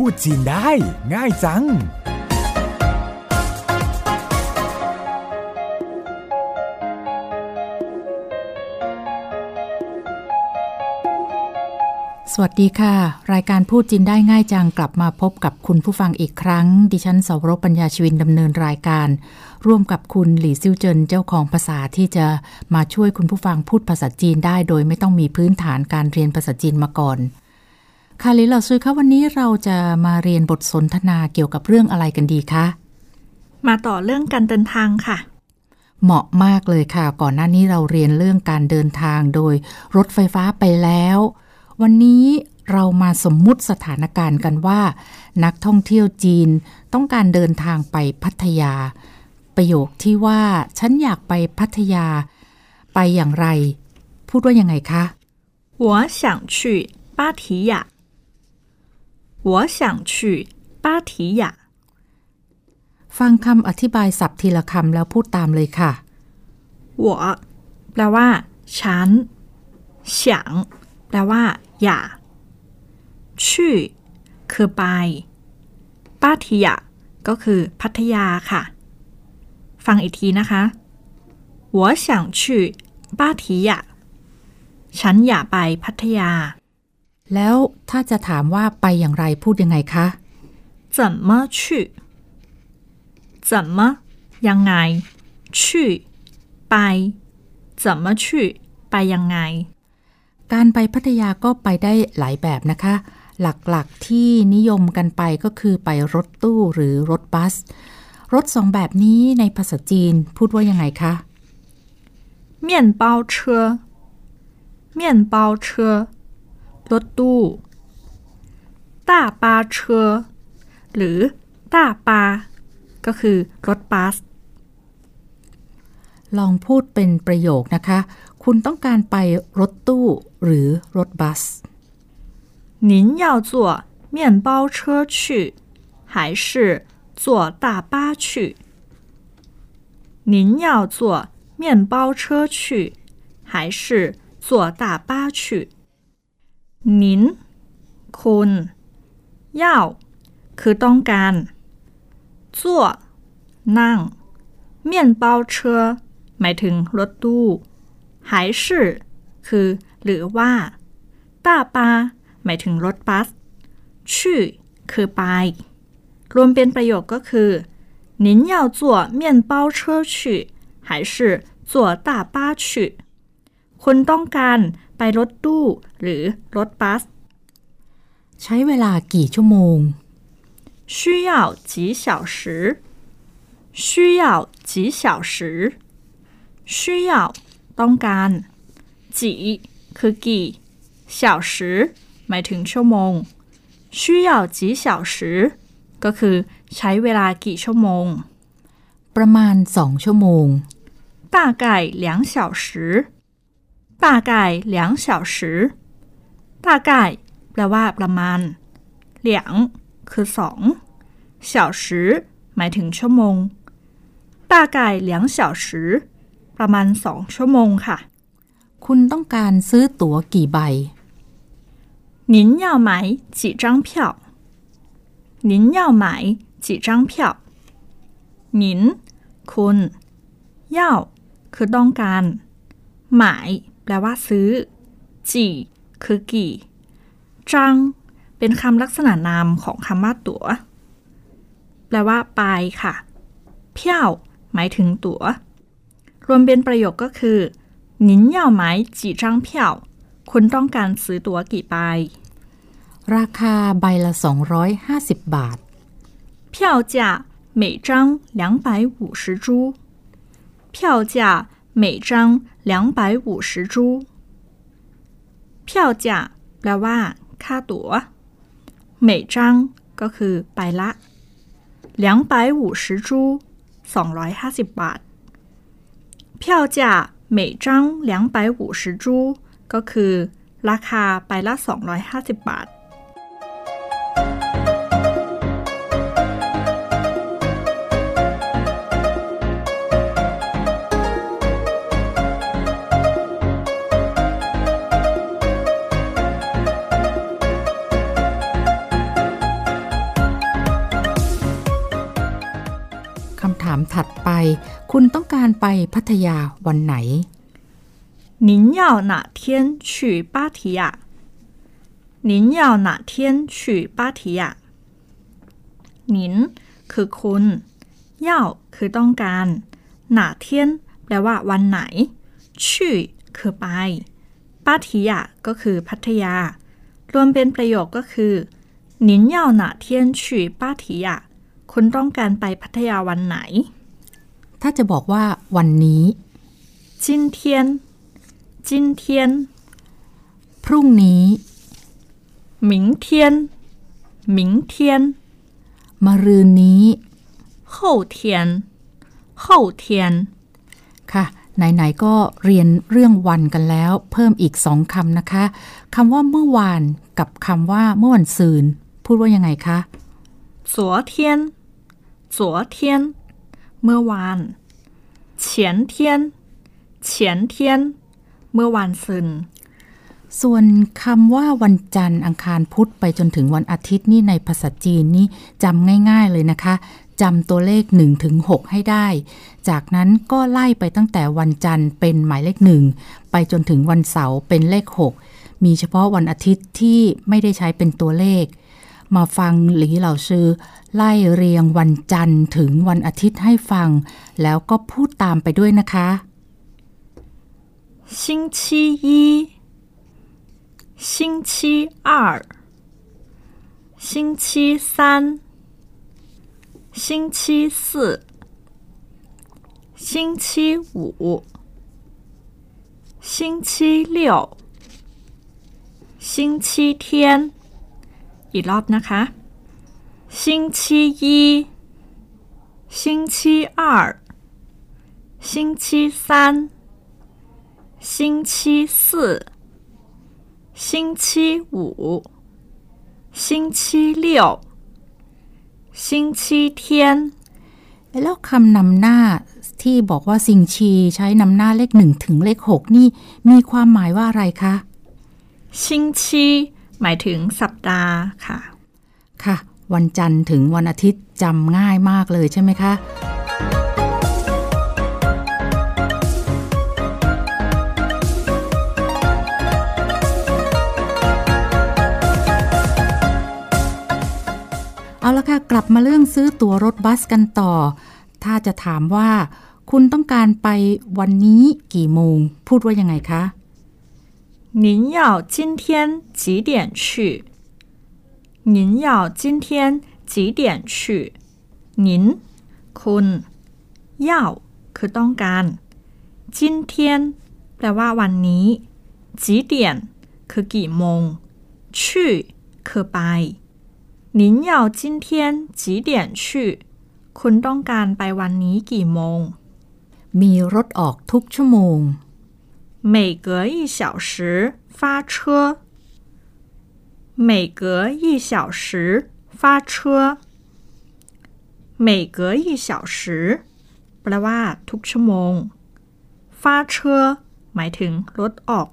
พูดจีนได้ ง่ายจัง สวัสดีค่ะ รายการพูดจินได้ง่ายจังกลับมาพบกับคุณผู้ฟังอีกครั้ง ดิฉันสาวรบปัญญาชีวินดำเนินรายการ ร่วมกับคุณหลี่ซิวเจินเจ้าของภาษาที่จะมาช่วยคุณผู้ฟังพูดภาษาจีนได้ โดยไม่ต้องมีพื้นฐานการเรียนภาษาจีนมาก่อน ค่ะลิเราซื้อคะวันนี้เราจะมาเรียนบทสนทนาเกี่ยวกับเรื่องอะไรกันดีคะ มาต่อเรื่องการเดินทางค่ะ เหมาะมากเลยค่ะ ก่อนหน้านี้เราเรียนเรื่องการเดินทางโดยรถไฟฟ้าไปแล้ววันนี้เรามาสมมุติสถานการณ์กันว่า นักท่องเที่ยวจีนต้องการเดินทางไปพัทยา ประโยคที่ว่า ฉันอยากไปพัทยา ไปอย่างไร พูดว่ายังไงคะ我想去芭提雅 我想去芭提雅ฟังคำอธิบายศัพท์ทีละคำแล้วพูดตามเลยค่ะ我แปลว่า ฉัน想แปลว่าอยากชื่อคือไปป้าทิยะก็คือพัทยาค่ะ ฟังอีกทีนะคะ我想去芭提雅ฉันอยากไปพัทยา แล้วถ้าจะถามว่าไปอย่างไรพูดยังไงคะ怎么去怎么ยังไง去ไป怎么去ไปยังไงการไปพัทยาก็ไปได้หลายแบบนะคะ หลักๆที่นิยมกันไปก็คือไปรถตู้หรือรถบัส รถสองแบบนี้ในภาษาจีนพูดว่ายังไงคะ面包车面包车 รถตู้大巴车หรือต้าปาก็คือรถบัส ลองพูดเป็นประโยคนะคะคุณต้องการไปรถตู้หรือรถบัส您要坐面包车去还是坐大巴去您要坐面包车去还是坐大巴去 您คุณ要คือต้องการ坐นั่ง面包车หมายถึงรถตู้หายชื่อคือ หรือว่าต้าปาหมายถึงรถบัสชื่อคือไป รวมเป็นประโยคก็คือ您要坐面包车去还是坐大巴去คุณต้องการ ไปรถตู้หรือรถบัส ใช้เวลากี่ชั่วโมง需要几小时需要几小时需要ต้องการจีคือกี่小时หมายถึงชั่วโมง需要几小时ก็คือใช้เวลากี่ชั่วโมง ประมาณสองชั่วโมง大概两小时 大概两小时大概แปลว่าประมาณเหลียงคือสอง小时หมายถึงชั่วโมง大概两小时ประมาณสองชั่วโมงค่ะ คุณต้องการซื้อตั๋วกี่ใบ您要买几张票您要买几张票您คุณ要คือต้องการหมาย แปลว่าซื้อจีคือกี่จังเป็นคำลักษณะนามของคำว่าตัว๋ว แปลว่าไปค่ะเพี้ยวหมายถึงตัว๋วรวมเป็นประโยคก็คือ您要买几张票คุณต้องการซื้อตั๋วกี่ใบ ราคาใบละ 250 บาท票价每张两百五十铢票价每张 两百五十铢票价แปลว่า ค่าตั๋ว每张ก็คือใบละ两百五十铢250 บาท票价每张两百五十铢ก็คือ ราคาไปละ 250 บาท ถัดไป คุณต้องการไปพัทยาวันไหน 您要哪天去芭提雅？您要哪天去芭提雅？您คือคุณ要คือต้องการหนาเทียนแปลว่าวันไหนชื่อคือไปป้าทิยะก็คือพัทยา รวมเป็นประโยคก็คือ您要哪天去芭提雅คุณต้องการไปพัทยาวันไหน ถ้าจะบอกว่าวันนี้ 今天今天 พรุ่งนี้ 明天明天 มะรืนนี้ 后天后天 ค่ะ ไหน ๆ ก็เรียนเรื่องวันกันแล้ว เพิ่มอีกสองคำนะคะคำว่าเมื่อวานกับคำว่าเมื่อวันซืน พูดว่ายังไงคะ 昨天昨天 เมื่อวานเฉียนเทียนเฉียนเทียน เมื่อวานซึนส่วนคำว่าวันจันทร์อังคารพุธไปจนถึงวันอาทิตย์นี่ในภาษาจีนนี่จำง่าย ๆเลยนะคะจำตัวเลข1ถึง6ให้ได้ จากนั้นก็ไล่ไปตั้งแต่วันจันทร์เป็นหมายเลขหนึ่งไปจนถึงวันเสาร์เป็นเลข 6 มีเฉพาะวันอาทิตย์ที่ไม่ได้ใช้เป็นตัวเลข มาฟังหลีเหล่าชื่อ ไล่เรียงวันจันทร์ถึงวันอาทิตย์ให้ฟัง แล้วก็พูดตามไปด้วยนะคะ 星期一星期二星期三星期四星期五星期六星期天 อีกรอบนะคะ星期一星期二星期三星期四、星期五、星期六、星期天 แล้วคำนำหน้าที่บอกว่าซิงชีใช้นำหน้าเลขหนึ่งถึงเลขหกนี่มีความหมายว่าอะไรคะ 星期 หมายถึงสัปดาห์ค่ะ ค่ะ วันจันทร์ถึงวันอาทิตย์จำง่ายมากเลยใช่ไหมคะเอาละค่ะ กลับมาเรื่องซื้อตั๋วรถบัสกันต่อ ถ้าจะถามว่า คุณต้องการไปวันนี้กี่โมง พูดว่ายังไงคะ 您要今天几点去？您要今天几点去？您คุณ要คือต้องการ今天แปลว่าวันนี้几点คือกี่โมง去คือไป您要今天几点去คุณต้องการไปวันนี้กี่โมง มีรถออกทุกชั่วโมง 每隔一小时发车，每隔一小时发车，每隔一小时แปลว่าทุกชั่วโมง发车หมายถึงรถออก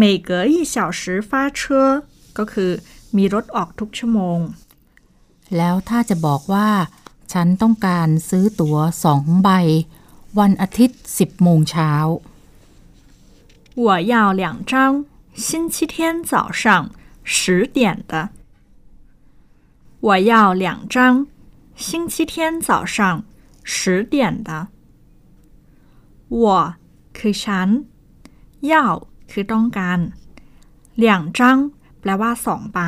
每隔一小时发车ก็คือมีรถออกทุกชั่วโมง แล้วถ้าจะบอกว่า ฉันต้องการซื้อตั๋วสองใบ วันอาทิตย์ 10 โมงเช้า 我要两张星期天早上十点的。我要两张星期天早上十点的。我คือฉัน要คือต้องการ两张แปลว่าสองใบ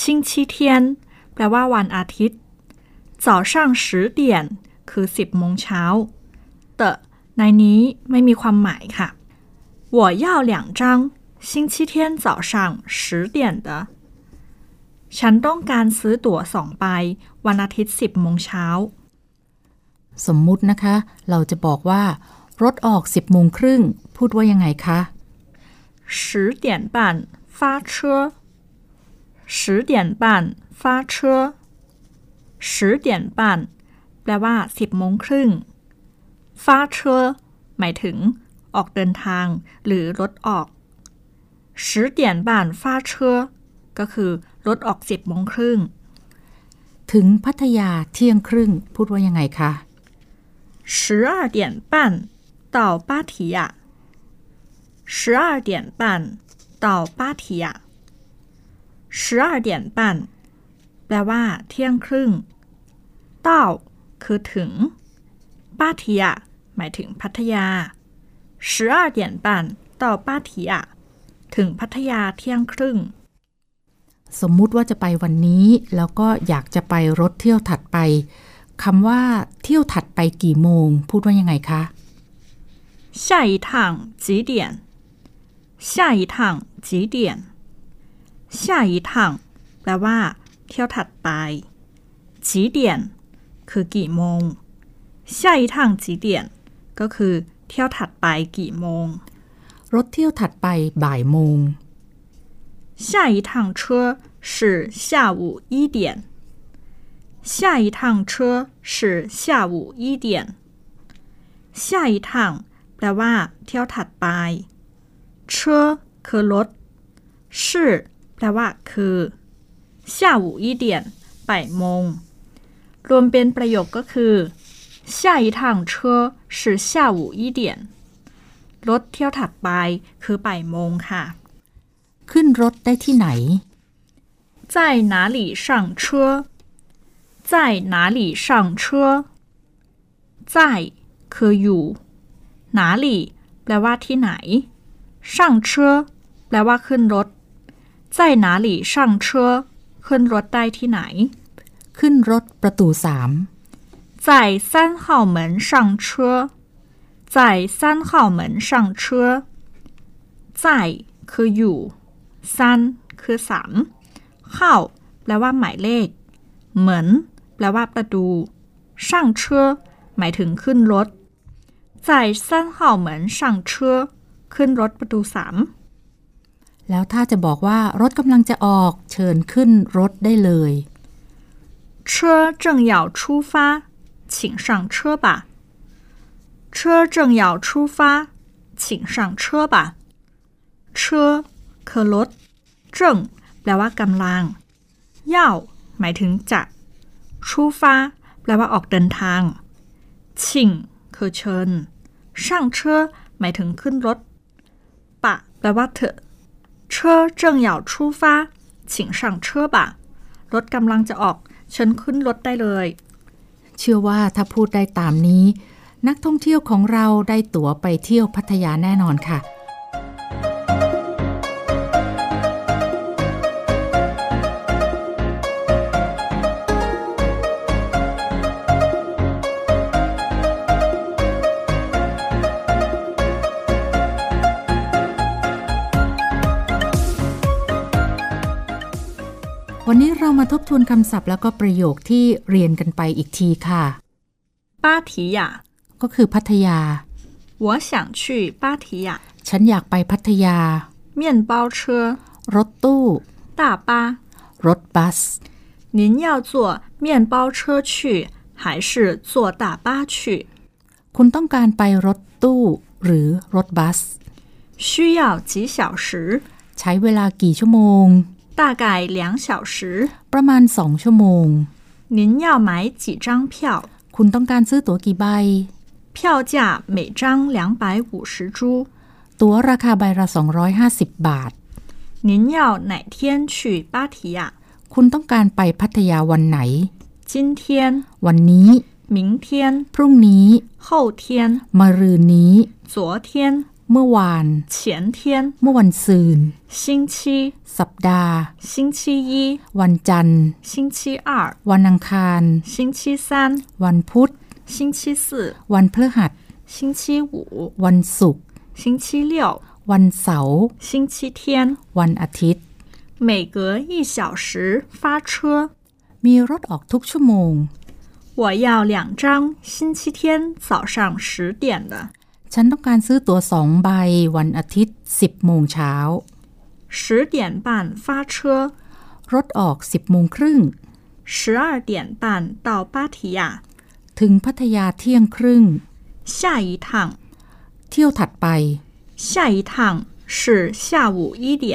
星期天แปลว่าวันอาทิตย์早上十点คือสิบโมงเช้าแต่ในนี้ไม่มีความหมายค่ะ 我要两张星期天早上十点的ฉันต้องการซื้อตั๋วสองใบวันอาทิตย์สิบโมงเช้า สมมุตินะคะ เราจะบอกว่า รถออก 10 โมงครึ่ง พูดว่ายังไงคะ 十点半发车，十点半发车，十点半แปลว่าสิบโมงครึ่งฟาเชอหมายถึง ออกเดินทาง หรือรถออก十点半发车ก็คือ รถออกสิบโมงครึ่ง ถึงพัทยาเที่ยงครึ่ง พูดว่ายังไงคะ 十二点半到芭提雅。十二点半到芭提雅。十二点半แปลว่า เที่ยงครึ่งเต้าคือถึงป้าทียะหมายถึงพัทยา 十二点半到芭提雅ถึงพัทยาเที่ยงครึ่ง สมมุติว่าจะไปวันนี้ แล้วก็อยากจะไปรถเที่ยวถัดไปคำว่า เที่ยวถัดไปกี่โมง พูดว่ายังไงคะ 下一趟几点？下一趟几点？下一趟แปลว่า เที่ยวถัดไป几点คือกี่โมง下一趟几点ก็คือ เที่ยวถัดไปกี่โมง รถเที่ยวถัดไปบ่ายโมง 下一趟车是下午一点。下一趟车是下午一点。下一趟แปลว่า เที่ยวถัดไป车คือรถ是แปลว่า คือ下午一点บ่ายโมง รวมเป็นประโยคก็คือ下一趟车 是下午一点รถเที่ยวถัดไปคือบ่ายโมงค่ะ ขึ้นรถได้ที่ไหน 在哪里上车？在哪里上车？在คืออยู่哪里แปลว่าที่ไหน上车แปลว่าขึ้นรถ在哪里上车ขึ้นรถได้ที่ไหน ขึ้นรถประตูสาม 在三号门上车在三号门上车在คืออยู่ซันคือสามเข้าแปลว่าหมายเลข เหมือน แปลว่าประตูช่างเชื่อหมายถึงขึ้นรถ在三号门上车ขึ้นรถประตูสาม แล้วถ้าจะบอกว่ารถกำลังจะออกเชิญขึ้นรถได้เลย 车正要出发 请上车吧车正要出发请上车吧车คือรถเจิงแปลว่ากำลังเย่าหมายถึงจะชูฟ้าแปลว่าออกเดินทางชิงคือเชิญช่างเชอหมายถึงขึ้นรถ ปะ แปลว่าเถอะเชอเจิงเหยาชูฟ้า请上车吧รถกำลังจะออกเชิญขึ้นรถได้เลย เชื่อว่าถ้าพูดได้ตามนี้ นักท่องเที่ยวของเราได้ตั๋วไปเที่ยวพัทยาแน่นอนค่ะมาทบทวนคำศัพท์แล้วก็ประโยคที่เรียนกันไปอีกทีค่ะ 芭提雅 ก็คือพัทยา 我想去芭提雅 ฉันอยากไปพัทยา 面包车 รถตู้ 大巴 รถบัส 您要坐面包车去还是坐大巴去 คุณต้องการไปรถตู้ หรือรถบัส 需要几小时 ใช้เวลากี่ชั่วโมง 大概两小时 ประมาณสองชั่วโมง 您要买几张票 คุณต้องการซื้อตั๋วกี่ใบ 票价每张两百五十铢 ตั๋วราคาใบละ250 บาท 您要哪天去芭提雅 คุณต้องการไปพัทยาวันไหน 今天 วันนี้ 明天 พรุ่งนี้ 后天 มะรืนนี้ 昨天 เมื่อวาน 前天 เมื่อวันซืน 星期 สัปดาห์ 星期一 วันจันทร์ 星期二 วันอังคาร 星期三 วันพุธ 星期四 วันพฤหัส 星期五 วันศุกร์ 星期六 วันเสาร์ 星期天 วันอาทิตย์ 每隔一小时发车 มีรถออกทุกชั่วโมง 我要两张星期天早上十点的 ฉันต้องการซื้อตั๋วสองใบ วันอาทิตย์ 10โมงเช้า十点半发车รถออก 10โมงครึ่ง十二点半到芭提雅ถึงพัทยาเที่ยงครึ่ง下一趟เที่ยวถัดไป下一趟是下午一点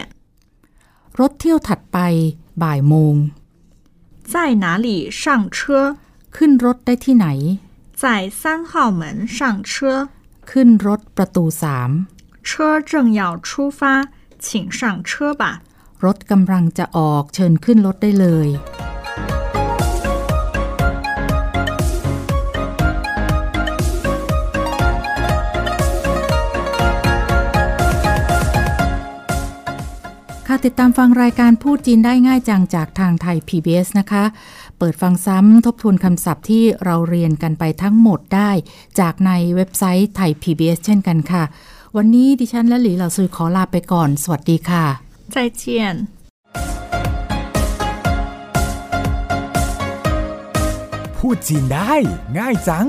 รถเที่ยวถัดไป บ่ายโมง 在哪里上车？ ขึ้นรถได้ที่ไหน 在三号门上车。 ขึ้นรถประตูสาม 车正要出发，请上车吧。 รถกำลังจะออกเชิญขึ้นรถได้เลย ค่ะติดตามฟังรายการพูดจีนได้ง่ายจังจากทางไทย PBS นะคะ เปิดฟังซ้ำทบทวนคำศัพท์ที่เราเรียนกันไปทั้งหมดได้ จากในเว็บไซต์ไทย PBS เช่นกันค่ะ วันนี้ดิฉันและหลีเหล่าซุยขอลาไปก่อน สวัสดีค่ะ再见。พูดจีนได้ง่ายจัง